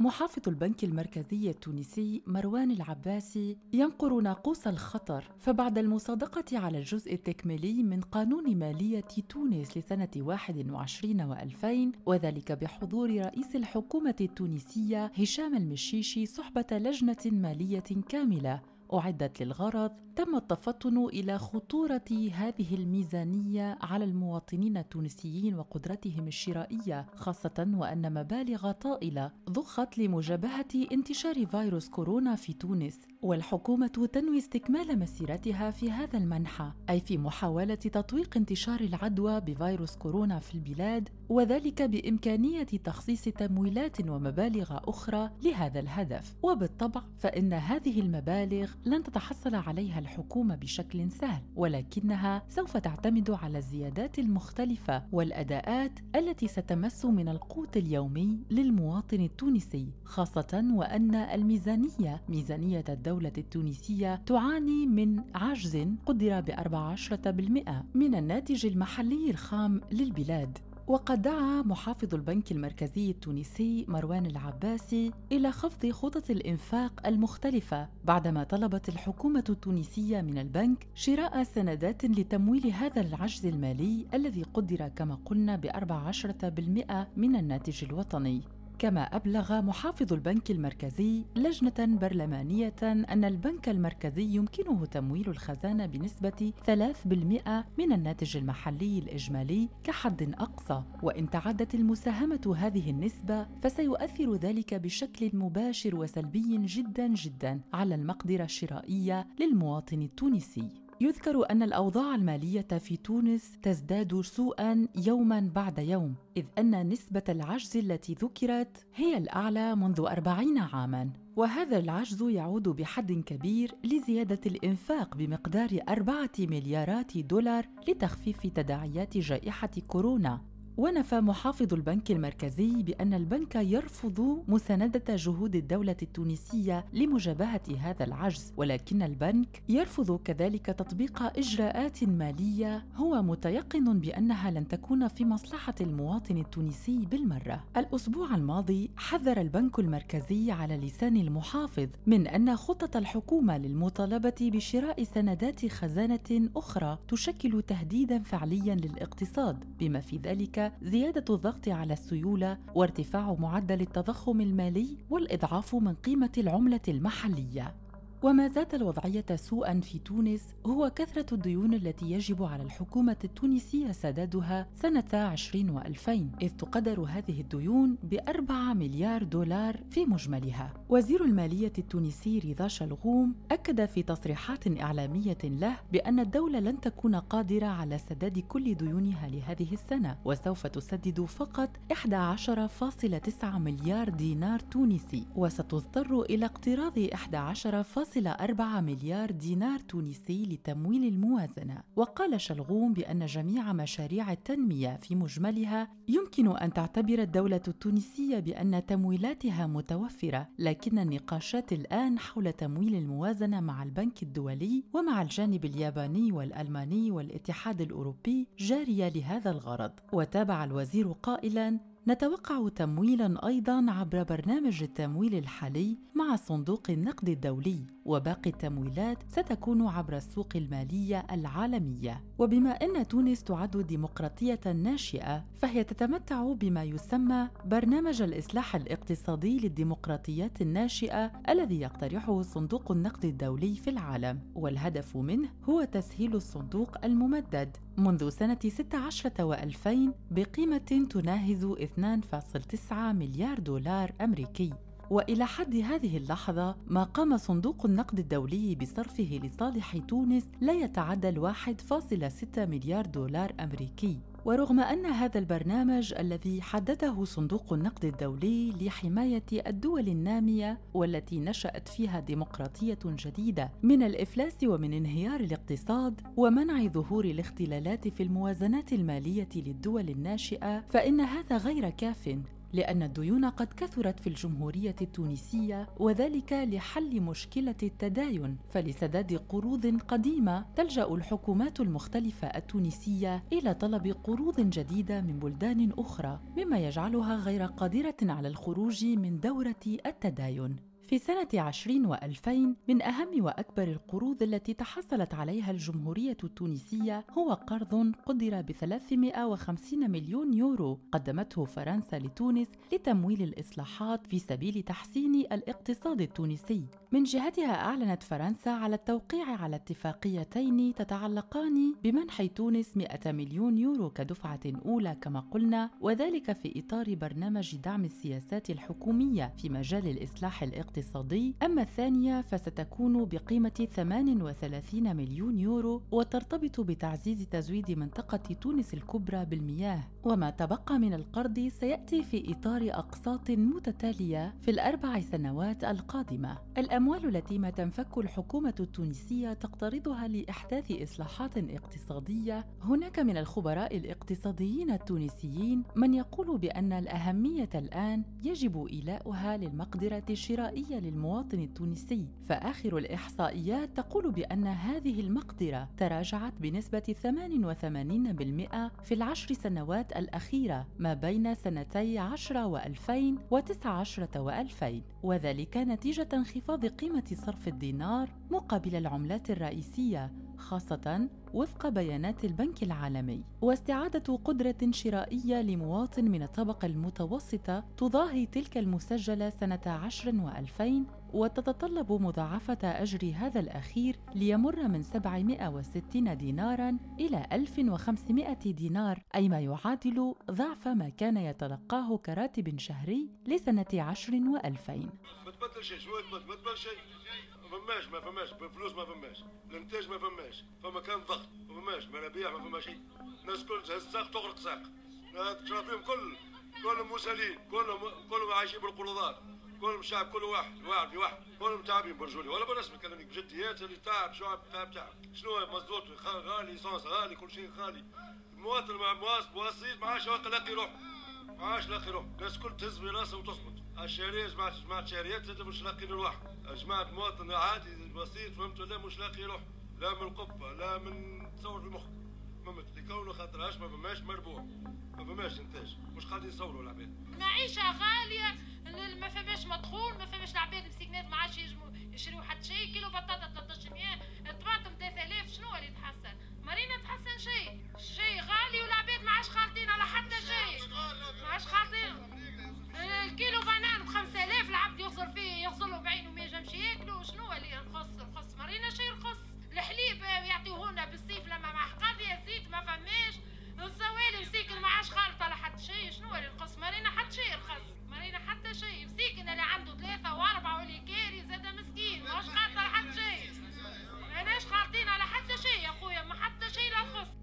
محافظ البنك المركزي التونسي مروان العباسي ينقر ناقوس الخطر فبعد المصادقة على الجزء التكميلي من قانون مالية تونس لسنة 21 و2000 وذلك بحضور رئيس الحكومة التونسية هشام المشيشي صحبة لجنة مالية كاملة. أعدت للغرض تم التفطن إلى خطورة هذه الميزانية على المواطنين التونسيين وقدرتهم الشرائية خاصة وأن مبالغ طائلة ضخت لمجابهة انتشار فيروس كورونا في تونس. والحكومة تنوي استكمال مسيرتها في هذا المنحى أي في محاولة تطويق انتشار العدوى بفيروس كورونا في البلاد وذلك بإمكانية تخصيص تمويلات ومبالغ أخرى لهذا الهدف. وبالطبع فإن هذه المبالغ لن تتحصل عليها الحكومة بشكل سهل ولكنها سوف تعتمد على الزيادات المختلفة والأداءات التي ستمس من القوت اليومي للمواطن التونسي خاصة وأن الميزانية ميزانية الدولة التونسية تعاني من عجز قدر ب 14% من الناتج المحلي الخام للبلاد. وقد دعا محافظ البنك المركزي التونسي مروان العباسي إلى خفض خطط الإنفاق المختلفة بعدما طلبت الحكومة التونسية من البنك شراء سندات لتمويل هذا العجز المالي الذي قدر كما قلنا ب 14% من الناتج الوطني. كما أبلغ محافظ البنك المركزي لجنة برلمانية أن البنك المركزي يمكنه تمويل الخزانة بنسبة 3% من الناتج المحلي الإجمالي كحد أقصى، وإن تعدت المساهمة هذه النسبة فسيؤثر ذلك بشكل مباشر وسلبي جدا جدا على المقدرة الشرائية للمواطن التونسي. يذكر أن الأوضاع المالية في تونس تزداد سوءا يوما بعد يوم إذ أن نسبة العجز التي ذكرت هي الأعلى منذ أربعين عاما. وهذا العجز يعود بحد كبير لزيادة الإنفاق بمقدار أربعة مليارات دولار لتخفيف تداعيات جائحة كورونا. ونفى محافظ البنك المركزي بأن البنك يرفض مساندة جهود الدولة التونسية لمجابهة هذا العجز، ولكن البنك يرفض كذلك تطبيق إجراءات مالية هو متيقن بأنها لن تكون في مصلحة المواطن التونسي بالمرة. الأسبوع الماضي حذر البنك المركزي على لسان المحافظ من أن خطط الحكومة للمطالبة بشراء سندات خزانة أخرى تشكل تهديدا فعليا للاقتصاد، بما في ذلك زيادة الضغط على السيولة وارتفاع معدل التضخم المالي والإضعاف من قيمة العملة المحلية. وما زاد الوضعية سوءا في تونس هو كثرة الديون التي يجب على الحكومة التونسية سدادها سنة 20 و2000 إذ تقدر هذه الديون بأربعة مليار دولار في مجملها وزير المالية التونسي رضا شلغوم أكد في تصريحات إعلامية له بأن الدولة لن تكون قادرة على سداد كل ديونها لهذه السنة وسوف تسدد فقط 11.9 مليار دينار تونسي وستضطر إلى اقتراض 11. 1.4 مليار دينار تونسي لتمويل الموازنة. وقال شلغوم بأن جميع مشاريع التنمية في مجملها يمكن أن تعتبر الدولة التونسية بأن تمويلاتها متوفرة لكن النقاشات الآن حول تمويل الموازنة مع البنك الدولي ومع الجانب الياباني والألماني والاتحاد الأوروبي جارية لهذا الغرض. وتابع الوزير قائلاً نتوقع تمويلا أيضا عبر برنامج التمويل الحالي مع صندوق النقد الدولي وباقي التمويلات ستكون عبر السوق المالية العالمية. وبما أن تونس تعد ديمقراطية ناشئة فهي تتمتع بما يسمى برنامج الإصلاح الاقتصادي للديمقراطيات الناشئة الذي يقترحه صندوق النقد الدولي في العالم. والهدف منه هو تسهيل الصندوق الممدد. منذ سنة 16 و2000 بقيمة تناهز 2.9 مليار دولار أمريكي. وإلى حد هذه اللحظة ما قام صندوق النقد الدولي بصرفه لصالح تونس لا يتعدى الواحد فاصل ستة مليار دولار أمريكي. ورغم أن هذا البرنامج الذي حدده صندوق النقد الدولي لحماية الدول النامية والتي نشأت فيها ديمقراطية جديدة من الإفلاس ومن انهيار الاقتصاد ومنع ظهور الاختلالات في الموازنات المالية للدول الناشئة فإن هذا غير كاف لأن الديون قد كثرت في الجمهورية التونسية وذلك لحل مشكلة التداين. فلسداد قروض قديمة تلجأ الحكومات المختلفة التونسية إلى طلب قروض جديدة من بلدان أخرى مما يجعلها غير قادرة على الخروج من دورة التداين. في سنة عشرين وألفين من أهم وأكبر القروض التي تحصلت عليها الجمهورية التونسية هو قرض قدر ب 350 مليون يورو قدمته فرنسا لتونس لتمويل الإصلاحات في سبيل تحسين الاقتصاد التونسي. من جهتها أعلنت فرنسا على التوقيع على اتفاقيتين تتعلقان بمنح تونس 100 مليون يورو كدفعة أولى كما قلنا وذلك في إطار برنامج دعم السياسات الحكومية في مجال الإصلاح الاقتصادي. الاقتصادي أما الثانية فستكون بقيمة 38 مليون يورو وترتبط بتعزيز تزويد منطقة تونس الكبرى بالمياه. وما تبقى من القرض سيأتي في إطار أقساط متتالية في الأربع سنوات القادمة. الأموال التي ما تنفك الحكومة التونسية تقترضها لإحداث إصلاحات اقتصادية. هناك من الخبراء الاقتصاديين التونسيين من يقول بأن الأهمية الآن يجب إيلاؤها للمقدرة الشرائية. للمواطن التونسي فآخر الإحصائيات تقول بأن هذه المقدرة تراجعت بنسبة 88% في العشر سنوات الأخيرة ما بين سنتي 10 و2000 و19 و2000 وذلك نتيجة انخفاض قيمة صرف الدينار مقابل العملات الرئيسية. خاصة وفق بيانات البنك العالمي. واستعادة قدرة شرائية لمواطن من الطبقة المتوسطة تضاهي تلك المسجلة سنة عشر وألفين وتتطلب مضاعفة أجر هذا الأخير ليمر من 760 ديناراً إلى 1500 دينار أي ما يعادل ضعف ما كان يتلقاه كراتب شهري لسنة عشر وألفين. ما ما ما فماش ما فماش فلوس ما فماش الانتاج ما فماش فما كان ضغط ما فماش منابيع ما فماش شيء الناس كل تهز ساق تغرق ساق شاطرين كل كلهم مسالين كلهم كلهم عايشين بالقروضات كلهم شعب كل واحد واحد في واحد كلهم تعبين برجولي ولا بالرسم نكلمك بجديات اللي تعب شعب تعب تعب شنو مزوت غالي ليسونس غالي كل شيء غالي المواطن مع مواصل ما عادش لاقي روح ما عادش لاقي روح الناس كل تهز في راسها وتصمت الشهرية جماعة جماعة شهريات مش لاقيين الواحد جماعة مواطن عادي بسيط فهمت لا مش لاقي روح لا من قبة لا من تصور في المخ فهمت لكونه خاطرهاش ما فماش مربوع ما فماش إنتاج. مش قاعدين يصوروا العباد. معيشة غالية ما فماش مدخول ما فماش العباد مسكنات ما عادش يجموا يشريوا حتى شيء. كيلو بطاطا 13100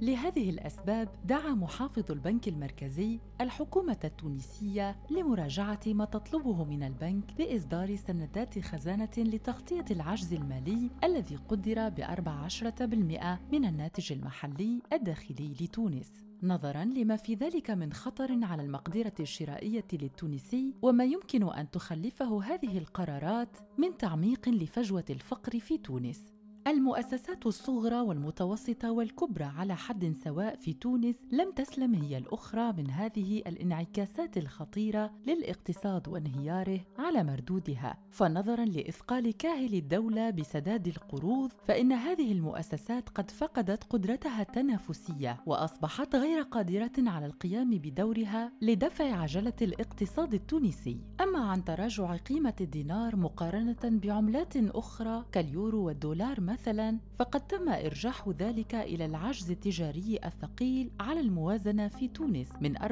لهذه الأسباب دعا محافظ البنك المركزي الحكومة التونسية لمراجعة ما تطلبه من البنك بإصدار سندات خزانة لتغطية العجز المالي الذي قدر ب 14% من الناتج المحلي الداخلي لتونس. نظرا لما في ذلك من خطر على المقدرة الشرائية للتونسي وما يمكن أن تخلفه هذه القرارات من تعميق لفجوة الفقر في تونس. المؤسسات الصغرى والمتوسطة والكبرى على حد سواء في تونس لم تسلم هي الأخرى من هذه الانعكاسات الخطيرة للاقتصاد وانهياره على مردودها، فنظرا لإثقال كاهل الدولة بسداد القروض، فإن هذه المؤسسات قد فقدت قدرتها التنافسية وأصبحت غير قادرة على القيام بدورها لدفع عجلة الاقتصاد التونسي. أما عن تراجع قيمة الدينار مقارنة بعملات أخرى كاليورو والدولار مثلا مثلا فقد تم إرجاح ذلك إلى العجز التجاري الثقيل على الموازنة في تونس من 4.8%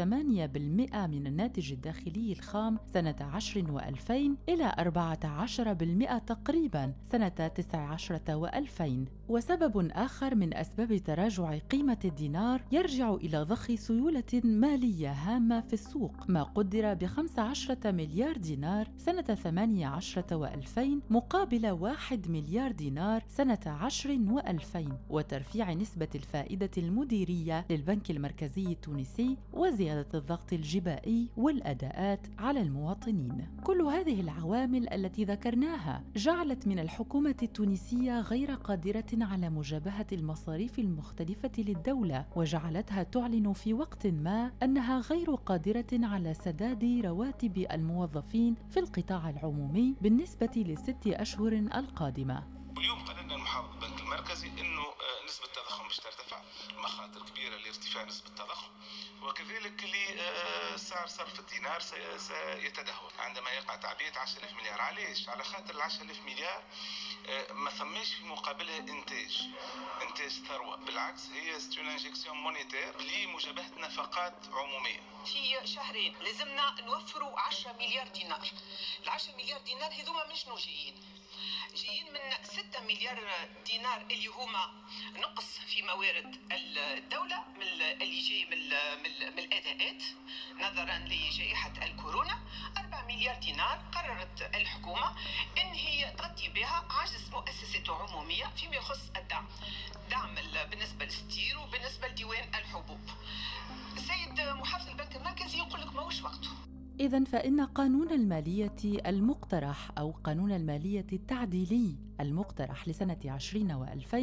من الناتج الداخلي الخام سنة 10 و2000 إلى 14% تقريبا سنة 19 و2000 وسبب آخر من أسباب تراجع قيمة الدينار يرجع إلى ضخ سيولة مالية هامة في السوق ما قدر ب 15 مليار دينار سنة 18 و2000 مقابل 1 مليار مليار دينار سنة عشر وألفين وترفيع نسبة الفائدة المديرية للبنك المركزي التونسي وزيادة الضغط الجبائي والأداءات على المواطنين. كل هذه العوامل التي ذكرناها جعلت من الحكومة التونسية غير قادرة على مجابهة المصاريف المختلفة للدولة وجعلتها تعلن في وقت ما أنها غير قادرة على سداد رواتب الموظفين في القطاع العمومي بالنسبة للست أشهر القادمة. واليوم قال المحافظ البنك المركزي إنه آه، نسبة التضخم باش ترتفع. مخاطر كبيرة لارتفاع نسبة التضخم. وكذلك لسعر صرف الدينار سيتدهور عندما يقع تعبئه 10000 مليار علاش؟ على خاطر ال 10000 مليار آه، ما ثماش في مقابلها إنتاج. إنتاج ثروة. بالعكس هي c'est une injection monétaire لمجابهه نفقات عمومية. في شهرين لازمنا نوفروا 10 مليار دينار. ال 10 مليار دينار هذوما من شنو جايين؟ جايين من 6 مليار دينار اللي هما نقص في موارد الدولة من اللي جاي من, من, الأداءات. نظرا لجائحة الكورونا 4 مليار دينار قررت الحكومة إن هي تغطي بها عجز مؤسسات عمومية فيما يخص الدعم. دعم بالنسبة للستير وبالنسبة لديوان الحبوب. السيد محافظ البنك المركزي يقول لك ماهوش وقته. إذا فإن قانون المالية المقترح أو قانون المالية التعديلي المقترح لسنة 20 و2000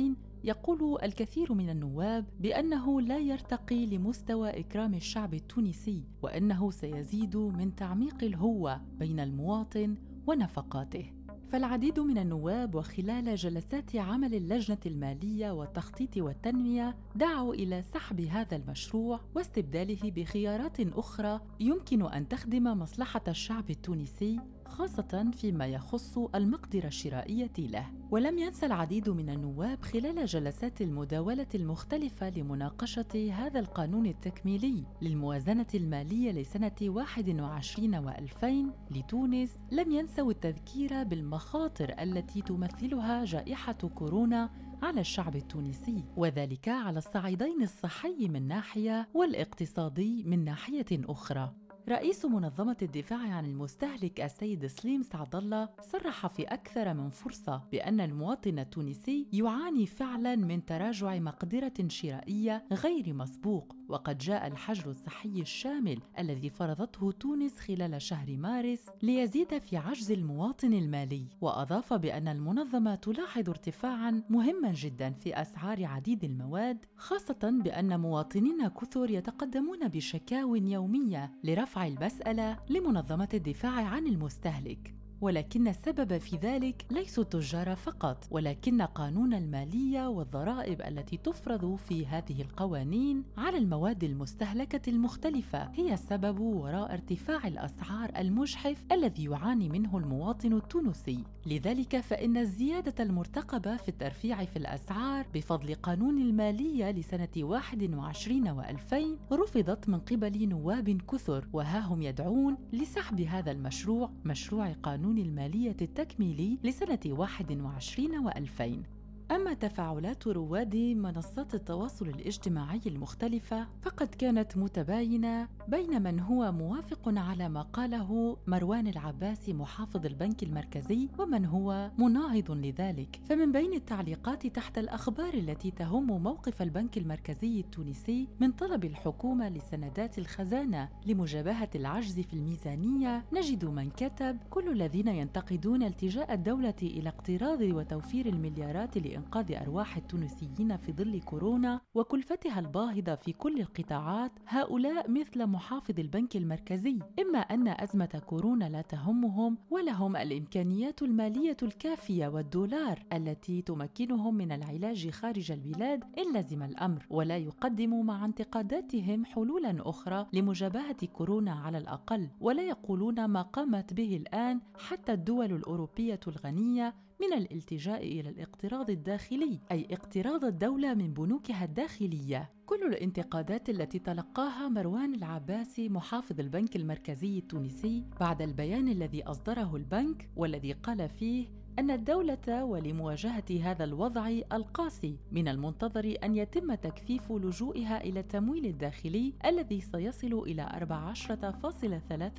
يقول الكثير من النواب بأنه لا يرتقي لمستوى إكرام الشعب التونسي وأنه سيزيد من تعميق الهوة بين المواطن ونفقاته. فالعديد من النواب وخلال جلسات عمل اللجنة المالية والتخطيط والتنمية دعوا إلى سحب هذا المشروع واستبداله بخيارات أخرى يمكن أن تخدم مصلحة الشعب التونسي خاصة فيما يخص المقدرة الشرائية له. ولم ينسى العديد من النواب خلال جلسات المداولة المختلفة لمناقشة هذا القانون التكميلي للموازنة المالية لسنة 21 و2000 لتونس لم ينسوا التذكير بالمخاطر التي تمثلها جائحة كورونا على الشعب التونسي وذلك على الصعيدين الصحي من ناحية والاقتصادي من ناحية أخرى رئيس منظمة الدفاع عن المستهلك السيد سليم سعد الله صرح في أكثر من فرصة بأن المواطن التونسي يعاني فعلا من تراجع مقدرة شرائية غير مسبوق. وقد جاء الحجر الصحي الشامل الذي فرضته تونس خلال شهر مارس ليزيد في عجز المواطن المالي وأضاف بأن المنظمة تلاحظ ارتفاعا مهما جدا في أسعار عديد المواد خاصة بأن مواطنين كثر يتقدمون بشكاو يومية لرفع المسألة لمنظمة الدفاع عن المستهلك. ولكن السبب في ذلك ليسوا التجار فقط ولكن قانون المالية والضرائب التي تفرض في هذه القوانين على المواد المستهلكة المختلفة. هي السبب وراء ارتفاع الأسعار المجحف الذي يعاني منه المواطن التونسي. لذلك فإن الزيادة المرتقبة في الترفيع في الأسعار بفضل قانون المالية لسنة 21 و2000 رفضت من قبل نواب كثر وها هم يدعون لسحب هذا المشروع مشروع قانون القانون المالية التكميلي لسنة 21 و2000 أما تفاعلات رواد منصات التواصل الاجتماعي المختلفة فقد كانت متباينة بين من هو موافق على ما قاله مروان العباسي محافظ البنك المركزي ومن هو مناهض لذلك. فمن بين التعليقات تحت الأخبار التي تهم موقف البنك المركزي التونسي من طلب الحكومة لسندات الخزانة لمجابهة العجز في الميزانية نجد من كتب كل الذين ينتقدون التجاء الدولة إلى اقتراض وتوفير المليارات لإنقاذ أرواح التونسيين في ظل كورونا وكلفتها الباهظة في كل القطاعات هؤلاء مثل محافظ البنك المركزي. إما أن أزمة كورونا لا تهمهم ولهم الإمكانيات المالية الكافية والدولار التي تمكنهم من العلاج خارج البلاد إن لزم الأمر. ولا يقدم مع انتقاداتهم حلولا أخرى لمجابهة كورونا على الأقل ولا يقولون ما قامت به الآن حتى الدول الأوروبية الغنية من الالتجاء إلى الاقتراض الداخلي أي اقتراض الدولة من بنوكها الداخلية. كل الانتقادات التي تلقاها مروان العباسي محافظ البنك المركزي التونسي بعد البيان الذي أصدره البنك والذي قال فيه أن الدولة ولمواجهة هذا الوضع القاسي من المنتظر أن يتم تكثيف لجوئها إلى التمويل الداخلي الذي سيصل إلى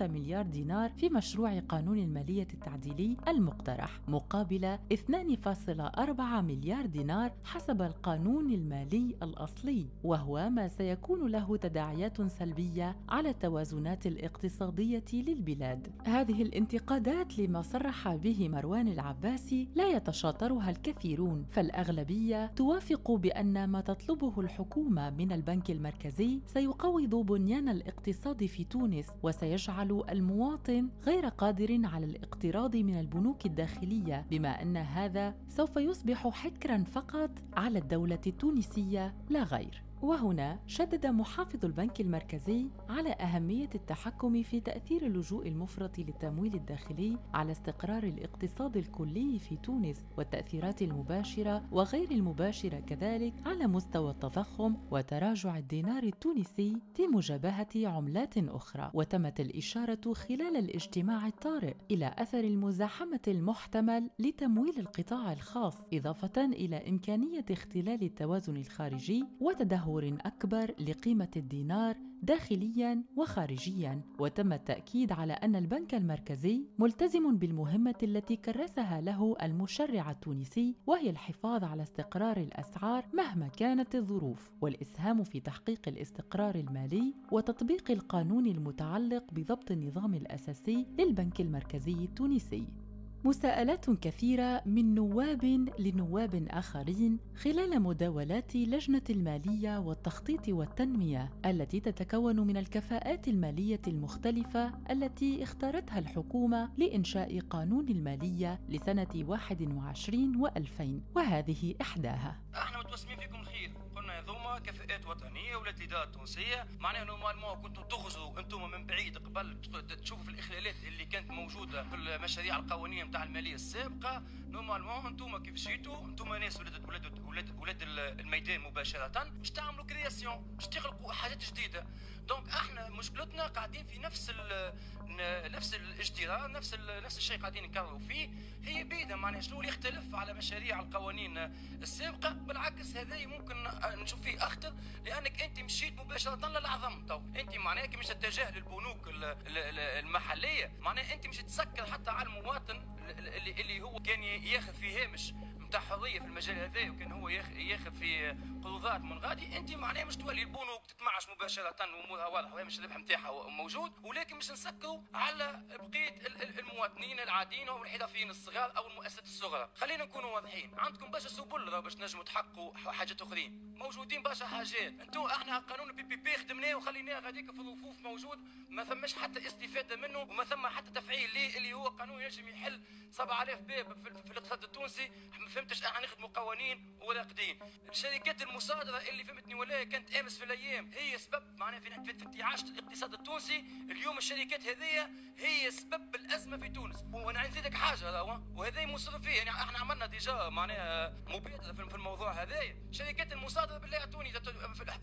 14.3 مليار دينار في مشروع قانون المالية التعديلي المقترح مقابل 2.4 مليار دينار حسب القانون المالي الأصلي وهو ما سيكون له تداعيات سلبية على التوازنات الاقتصادية للبلاد. هذه الانتقادات لما صرح به مروان العباسي لا يتشاطرها الكثيرون فالأغلبية توافق بأن ما تطلبه الحكومة من البنك المركزي سيقوض بنيان الاقتصاد في تونس وسيجعل المواطن غير قادر على الاقتراض من البنوك الداخلية بما أن هذا سوف يصبح حكرا فقط على الدولة التونسية لا غير. وهنا شدد محافظ البنك المركزي على أهمية التحكم في تأثير اللجوء المفرط للتمويل الداخلي على استقرار الاقتصاد الكلي في تونس والتأثيرات المباشرة وغير المباشرة كذلك على مستوى التضخم وتراجع الدينار التونسي في مجابهة عملات أخرى. وتمت الإشارة خلال الاجتماع الطارئ إلى أثر المزاحمة المحتمل لتمويل القطاع الخاص إضافة إلى إمكانية اختلال التوازن الخارجي وتدهور تدهور أكبر لقيمة الدينار داخليا وخارجيا وتم التأكيد على أن البنك المركزي ملتزم بالمهمة التي كرسها له المشرع التونسي وهي الحفاظ على استقرار الأسعار مهما كانت الظروف والإسهام في تحقيق الاستقرار المالي وتطبيق القانون المتعلق بضبط النظام الأساسي للبنك المركزي التونسي. مساءلات كثيرة من نواب لنواب آخرين خلال مداولات لجنه المالية والتخطيط والتنمية التي تتكون من الكفاءات المالية المختلفة التي اختارتها الحكومة لإنشاء قانون المالية لسنة 21 و2000 وهذه إحداها. أحنا متوسمين فيكم خير. قلنا هذوما كفاءات وطنية ولاد الاداره التونسيه معناها نورمالمون كنتوا تغزوا أنتم من بعيد قبل تشوفوا في الإخلالات اللي كانت موجودة في المشاريع القوانين نتاع المالية السابقة. normalement أنتم كيف جيتوا أنتم ناس ولاد ولاد ولاد ولاد الميدان مباشرة. باش تعملوا création باش تخلقوا حاجات جديدة. donc إحنا مشكلتنا قاعدين في نفس نفس الإجترار نفس نفس الشيء قاعدين نكرروا فيه. هي بيدها معناها شنو اللي يختلف على مشاريع القوانين السابقة؟ بالعكس هذا ممكن نشوف فيه اخطر لأنك أنت مشيت مباشرة للعظم. تو أنت معناها كي مش تتجه للبنوك المحلية معناها أنت مش تسكر حتى على المواطن اللي اللي هو كان ياخذ في هامش نتاع حرية في المجال هذا وكان هو ياخذ في قروضات من غادي. أنت معناها مش تولي البنوك تتمعش مباشرة وأمورها واضحة وهي مش الربح نتاعها موجود ولكن مش نسكروا على بقية المواطنين العاديين أو الحرفيين الصغار أو المؤسسات الصغرى. خلينا نكونوا واضحين عندكم برشا سبل باش نجموا تحققوا حاجات أخرين. موجودين برشا حاجات. أنتم إحنا قانون البي بي بي خدمناه وخليناه غاديك في الرفوف موجود ما ثماش حتى استفادة منه وما ثم حتى تفعيل ليه اللي هو قانون ينجم يحل 7000 باب في الاقتصاد التونسي. ما فهمتش إحنا نخدموا قوانين وراقدين الشركات المصادرة اللي فهمتني ولا كانت آمس في الأيام هي سبب معناها في انتعاش الاقتصاد التونسي. اليوم الشركات هذه هي سبب الأزمة في تونس. وأنا نزيدك حاجة راهو وهذا مصر فيه يعني إحنا عملنا déjà معناها مبادرة في الموضوع هذايا. شركات المصادرة بالله اعطوني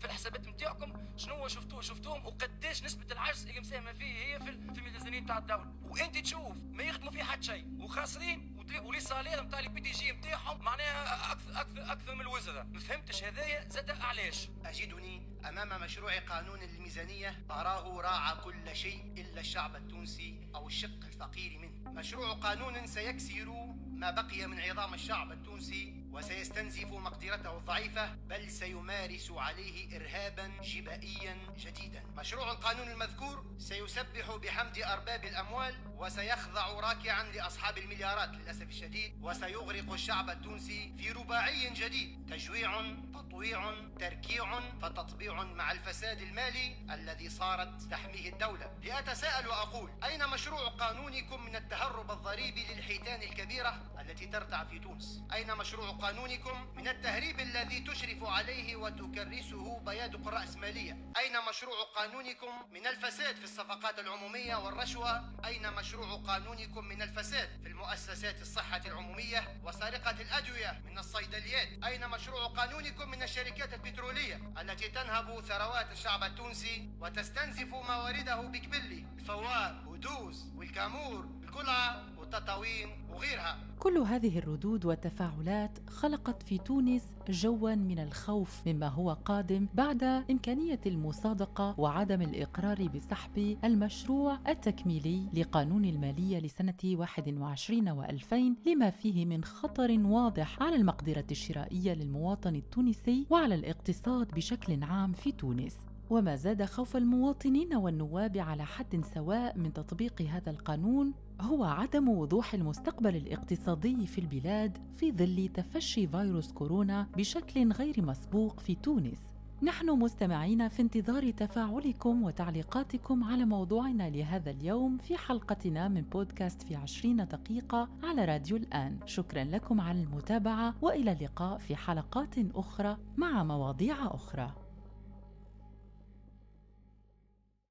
في الحسابات نتاعكم شنو شفتوه شفتوهم وقداش نسبة العجز اللي مساهمة فيه هي في الميزانية نتاع الدولة. وأنت تشوف ما يخدموا في حد شيء. وخاسرين ولي salaires نتاع ال PDG نتاعهم معناها أكثر أكثر أكثر من الوزراء. ما فهمتش هذايا زاد علاش أجدني أمام مشروع قانون الميزانية أراه راعى كل شيء إلا الشعب التونسي أو الشق الفقير منه. مشروع قانون سيكسر ما بقي من عظام الشعب التونسي وسيستنزف مقدرته الضعيفة بل سيمارس عليه إرهابا جبائيا جديدا. مشروع القانون المذكور سيسبح بحمد أرباب الأموال وسيخضع راكعا لأصحاب المليارات للأسف الشديد وسيغرق الشعب التونسي في رباعي جديد. تجويع تطويع تركيع فتطبيع مع الفساد المالي الذي صارت تحميه الدولة. لأتساءل وأقول أين مشروع قانونكم من التهرب الضريبي للحيتان الكبيرة التي ترتع في تونس؟ أين مشروع قانونكم من التهريب الذي تشرف عليه وتكرسه بيادق الرأسمالية أين مشروع قانونكم من الفساد في الصفقات العمومية والرشوة؟ أين مشروع قانونكم من الفساد في المؤسسات الصحة العمومية وسرقة الأدوية من الصيدليات. أين مشروع قانونكم من الشركات البترولية التي تنهب ثروات الشعب التونسي وتستنزف موارده بكبلي الفوار ودوز والكامور القلعة. وتطاوين وغيرها. كل هذه الردود والتفاعلات خلقت في تونس جوا من الخوف مما هو قادم بعد إمكانية المصادقة وعدم الإقرار بسحب المشروع التكميلي لقانون المالية لسنة 21 و2000 لما فيه من خطر واضح على المقدرة الشرائية للمواطن التونسي وعلى الاقتصاد بشكل عام في تونس. وما زاد خوف المواطنين والنواب على حد سواء من تطبيق هذا القانون هو عدم وضوح المستقبل الاقتصادي في البلاد في ظل تفشي فيروس كورونا بشكل غير مسبوق في تونس. نحن مستمعين في انتظار تفاعلكم وتعليقاتكم على موضوعنا لهذا اليوم في حلقتنا من بودكاست في عشرين دقيقة على راديو الآن. شكرا لكم على المتابعة وإلى اللقاء في حلقات أخرى مع مواضيع أخرى.